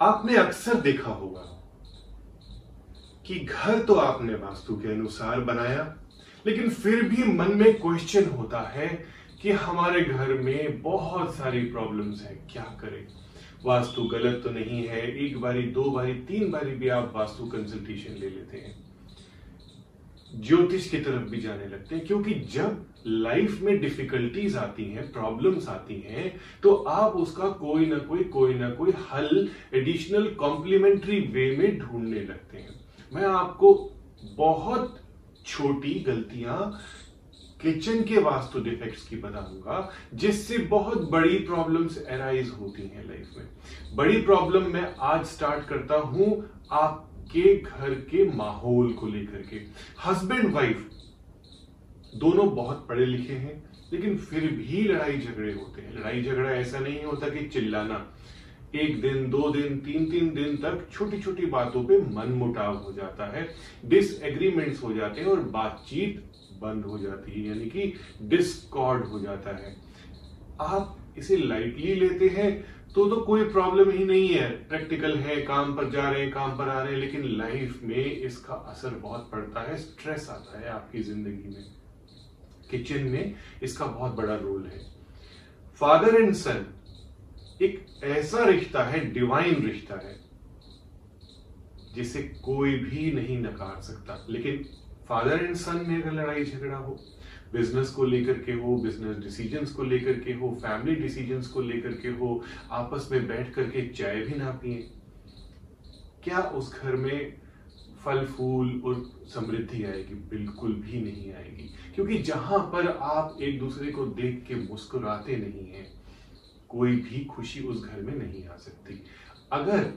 आपने अक्सर देखा होगा कि घर तो आपने वास्तु के अनुसार बनाया, लेकिन फिर भी मन में क्वेश्चन होता है कि हमारे घर में बहुत सारी प्रॉब्लम्स हैं, क्या करें? वास्तु गलत तो नहीं है, एक बारी, दो बारी, तीन बारी भी आप वास्तु कंसल्टेशन ले लेते हैं। ज्योतिष की तरफ़ भी जाने लगते हैं, क्योंकि जब लाइफ में डिफिकल्टीज आती हैं प्रॉब्लम्स आती हैं तो आप उसका कोई ना कोई कोई ना कोई हल एडिशनल कॉम्प्लीमेंट्री वे में ढूँढने लगते हैं। मैं आपको बहुत छोटी गलतियाँ किचन के वास्तु डिफेक्ट्स की बताऊँगा, जिससे बहुत बड़ी प्रॉब्लम्स एराइज होती हैं लाइफ में। बड़ी प्रॉब्लम मैं आज स्टार्ट करता हूँ आपके घर के माहौल को लेकर के। हस्बैंड वाइफ दोनों बहुत पढ़े लिखे हैं, लेकिन फिर भी लड़ाई झगड़े होते हैं। लड़ाई झगड़ा ऐसा नहीं होता कि चिल्लाना। एक दिन, दो दिन, तीन तीन दिन तक छोटी छोटी बातों पे मन मुटाव हो जाता है डिसएग्रीमेंट्स हो जाते हैं और बातचीत बंद हो जाती है, यानी कि डिस्कॉर्ड हो जाता है। आप इसे लाइटली लेते हैं तो तो कोई प्रॉब्लम ही नहीं है। प्रैक्टिकल है, काम पर जा रहे हैं, काम पर आ रहे हैं, लेकिन लाइफ में इसका असर बहुत पड़ता है स्ट्रेस आता है आपकी ज़िंदगी में। किचन में इसका बहुत बड़ा रोल है। फादर एंड सन एक ऐसा रिश्ता है डिवाइन रिश्ता है, जिसे कोई भी नहीं नकार सकता। लेकिन फादर एंड सन में अगर लड़ाई झगड़ा हो बिज़नेस को लेकर के हो बिज़नेस डिसीजंस को लेकर के हो फैमिली डिसीजंस को लेकर के हो, आपस में बैठ करके चाय भी ना पिए। क्या उस घर में फल, फूल और समृद्धि आएगी? बिल्कुल भी नहीं आएगी। क्योंकि जहाँ पर आप एक दूसरे को देख के मुस्कुराते नहीं हैं, कोई भी खुशी उस घर में नहीं आ सकती। अगर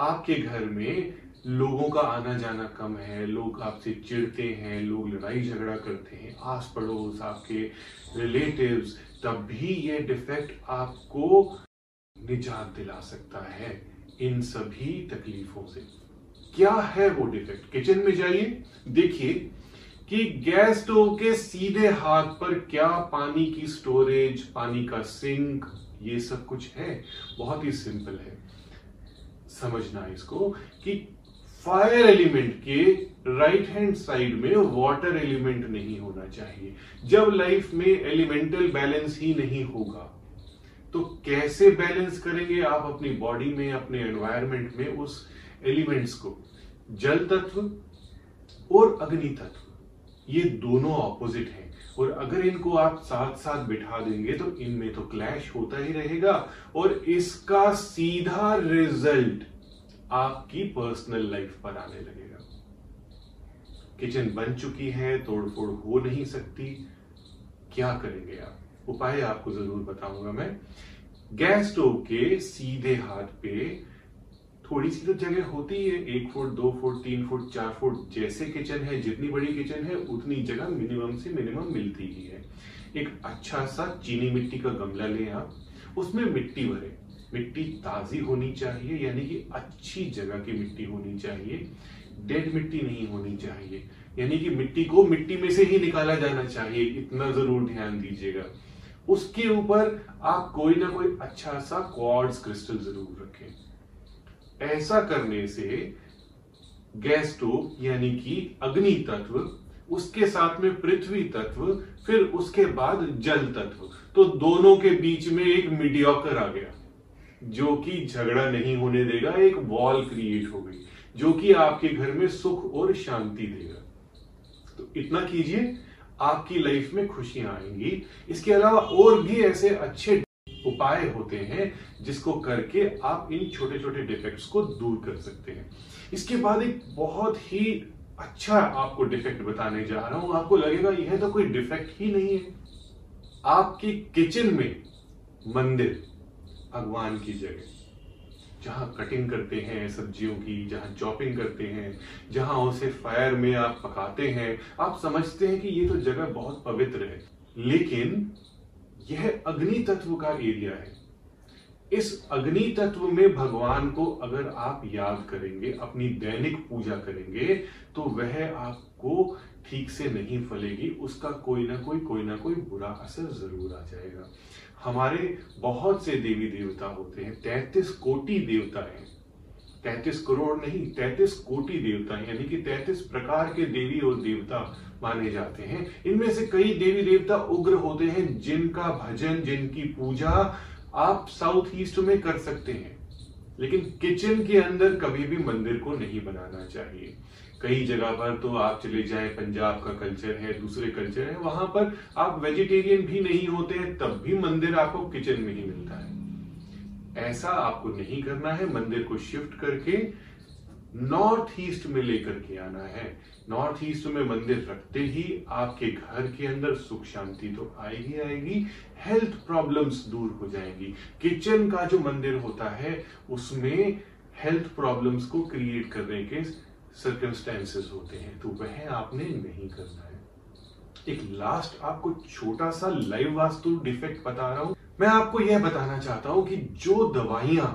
आपके घर में लोगों का आना जाना कम है, लोग आपसे चिढ़ते हैं, लोग लड़ाई झगड़ा करते हैं आस पड़ोस आपके रिलेटिव्स तब भी ये डिफेक्ट आपको निजात दिला सकता है इन सभी तकलीफों से। क्या है वो डिफेक्ट किचन में जाइए, देखिए कि गैस स्टोव के सीधे हाथ पर क्या पानी की स्टोरेज पानी का सिंक ये सब कुछ है? बहुत ही सिंपल है। समझना इसको कि फायर एलिमेंट के राइट हैंड साइड में वाटर एलिमेंट नहीं होना चाहिए। जब लाइफ में एलिमेंटल बैलेंस ही नहीं होगा तो कैसे बैलेंस करेंगे आप अपनी बॉडी में, अपने एनवायरमेंट में उस एलिमेंट्स को? जल तत्व और अग्नि तत्व, ये दोनों ऑपोजिट हैं। और अगर इनको आप साथ साथ बिठा देंगे तो इनमें तो क्लैश होता ही रहेगा। और इसका सीधा रिज़ल्ट आपकी पर्सनल लाइफ पर आने लगेगा। किचन बन चुकी है, तोड़फोड़ हो नहीं सकती। क्या करेंगे आप? उपाय आपको ज़रूर बताऊँगा मैं। गैस स्टोव के सीधे हाथ पे थोड़ी सी तो जगह होती है। एक फुट, दो फुट, तीन फुट, चार फुट जैसे किचन है, जितनी बड़ी किचन है, उतनी जगह मिनिमम से मिनिमम मिलती ही है। एक अच्छा सा चीनी मिट्टी का गमला लें आप। उसमें मिट्टी भरे। मिट्टी ताजी होनी चाहिए, यानी कि अच्छी जगह की मिट्टी होनी चाहिए, डेड मिट्टी नहीं होनी चाहिए। यानी कि मिट्टी को मिट्टी में से ही निकाला जाना चाहिए, इतना ज़रूर ध्यान दीजिएगा। उसके ऊपर आप कोई ना कोई अच्छा सा क्वार्ट्ज क्रिस्टल ज़रूर रखें। ऐसा करने से गैस स्टोव यानी कि अग्नि तत्व, उसके साथ में पृथ्वी तत्व, फिर उसके बाद जल तत्व तो दोनों के बीच में एक मीडियोकर आ गया। जो कि झगड़ा नहीं होने देगा, एक वॉल क्रिएट हो गई, जो कि आपके घर में सुख और शांति देगा। तो इतना कीजिए, आपकी लाइफ में खुशियाँ आएँगी। इसके अलावा और भी ऐसे अच्छे उपाय होते हैं, जिसको करके आप इन छोटे छोटे डिफेक्ट्स को दूर कर सकते हैं। इसके बाद एक बहुत ही अच्छा आपको डिफेक्ट बताने जा रहा हूँ। आपको लगेगा, यह तो कोई डिफेक्ट ही नहीं है। आपकी किचन में मंदिर भगवान की जगह। जहाँ कटिंग करते हैं सब्जियों की, जहाँ चॉपिंग करते हैं, जहाँ उसे फायर में आप पकाते हैं, आप समझते हैं कि ये तो जगह बहुत पवित्र है। लेकिन यह अग्नि तत्व का एरिया है। इस अग्नि तत्व में भगवान को अगर आप याद करेंगे, अपनी दैनिक पूजा करेंगे तो वह आपको ठीक से नहीं फलेगी। उसका कोई ना कोई कोई ना कोई बुरा असर ज़रूर आ जाएगा। हमारे बहुत से देवी देवता होते हैं, तैतीस कोटि देवता हैं। तैतीस करोड़ नहीं, तैतीस कोटि देवता यानी कि तैतीस प्रकार के देवी और देवता माने जाते हैं। इनमें से कई देवी देवता उग्र होते हैं, जिनका भजन, जिनकी पूजा आप साउथ ईस्ट में कर सकते हैं। लेकिन किचन के अंदर कभी भी मंदिर को नहीं बनाना चाहिए। कई जगह पर तो आप चले जाएँ, पंजाब का कल्चर है, दूसरे कल्चर है, वहाँ पर आप वेजिटेरियन भी नहीं होते हैं, तब भी मंदिर आपको किचन में ही मिलता है। ऐसा आपको नहीं करना है, मंदिर को शिफ्ट करके नॉर्थ ईस्ट में लेकर के आना है। नॉर्थ ईस्ट में मंदिर रखते ही आपके घर के अंदर सुख शांति तो आएगी आएगी हेल्थ प्रॉब्लम्स दूर हो जाएँगी। किचन का जो मंदिर होता है, उसमें हेल्थ प्रॉब्लम्स को क्रिएट करने के सर्कमस्टेंसेस होते हैं तो वह आपने नहीं करना है। एक लास्ट आपको छोटा सा लाइव वास्तु डिफेक्ट बता रहा हूँ। मैं आपको यह बताना चाहता हूँ कि जो दवाइयाँ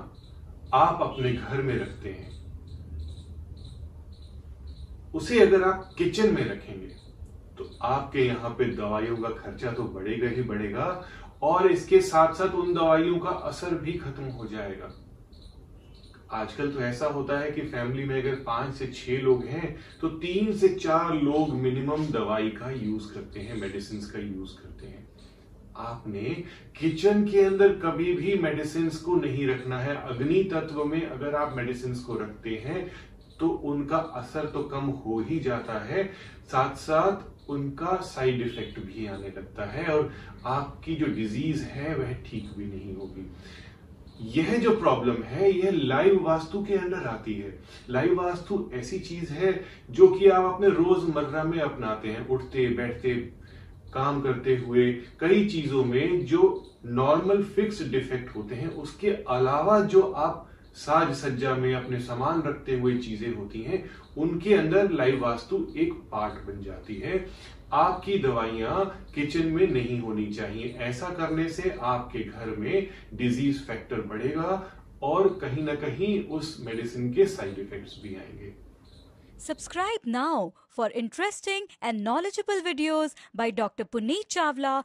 आप अपने घर में रखते हैं, उसे अगर आप किचन में रखेंगे तो आपके यहाँ पे दवाइयों का खर्चा तो बढ़ेगा ही बढ़ेगा और इसके साथ साथ उन दवाइयों का असर भी खत्म हो जाएगा। आजकल तो ऐसा होता है कि फैमिली में अगर पाँच से छह लोग हैं तो तीन से चार लोग मिनिमम दवाई का यूज़ करते हैं मेडिसिन का यूज़ करते हैं। आपने किचन के अंदर कभी भी मेडिसिन को नहीं रखना है। अग्नि तत्व में अगर आप मेडिसिन को रखते हैं तो उनका असर तो कम हो ही जाता है। साथ साथ उनका साइड इफ़ेक्ट भी आने लगता है और आपकी जो डिज़ीज़ है, वह ठीक भी नहीं होगी। यह जो प्रॉब्लम है, यह लाइव वास्तु के अंदर आती है। लाइव वास्तु ऐसी चीज़ है जो कि आप अपने रोज़मर्रा में अपनाते हैं। उठते, बैठते, काम करते हुए, कई चीज़ों में जो नॉर्मल फिक्स डिफेक्ट होते हैं, उसके अलावा जो आप साज सज्जा में अपने सामान रखते हुए चीज़ें होती हैं, उनके अंदर लाइव वास्तु एक पार्ट बन जाती है। आपकी दवाइयाँ किचन में नहीं होनी चाहिए। ऐसा करने से आपके घर में डिज़ीज़ फैक्टर बढ़ेगा और कहीं ना कहीं उस मेडिसिन के साइड इफेक्ट्स भी आएँगे। Subscribe now for interesting and knowledgeable videos by doctor Puneet Chawla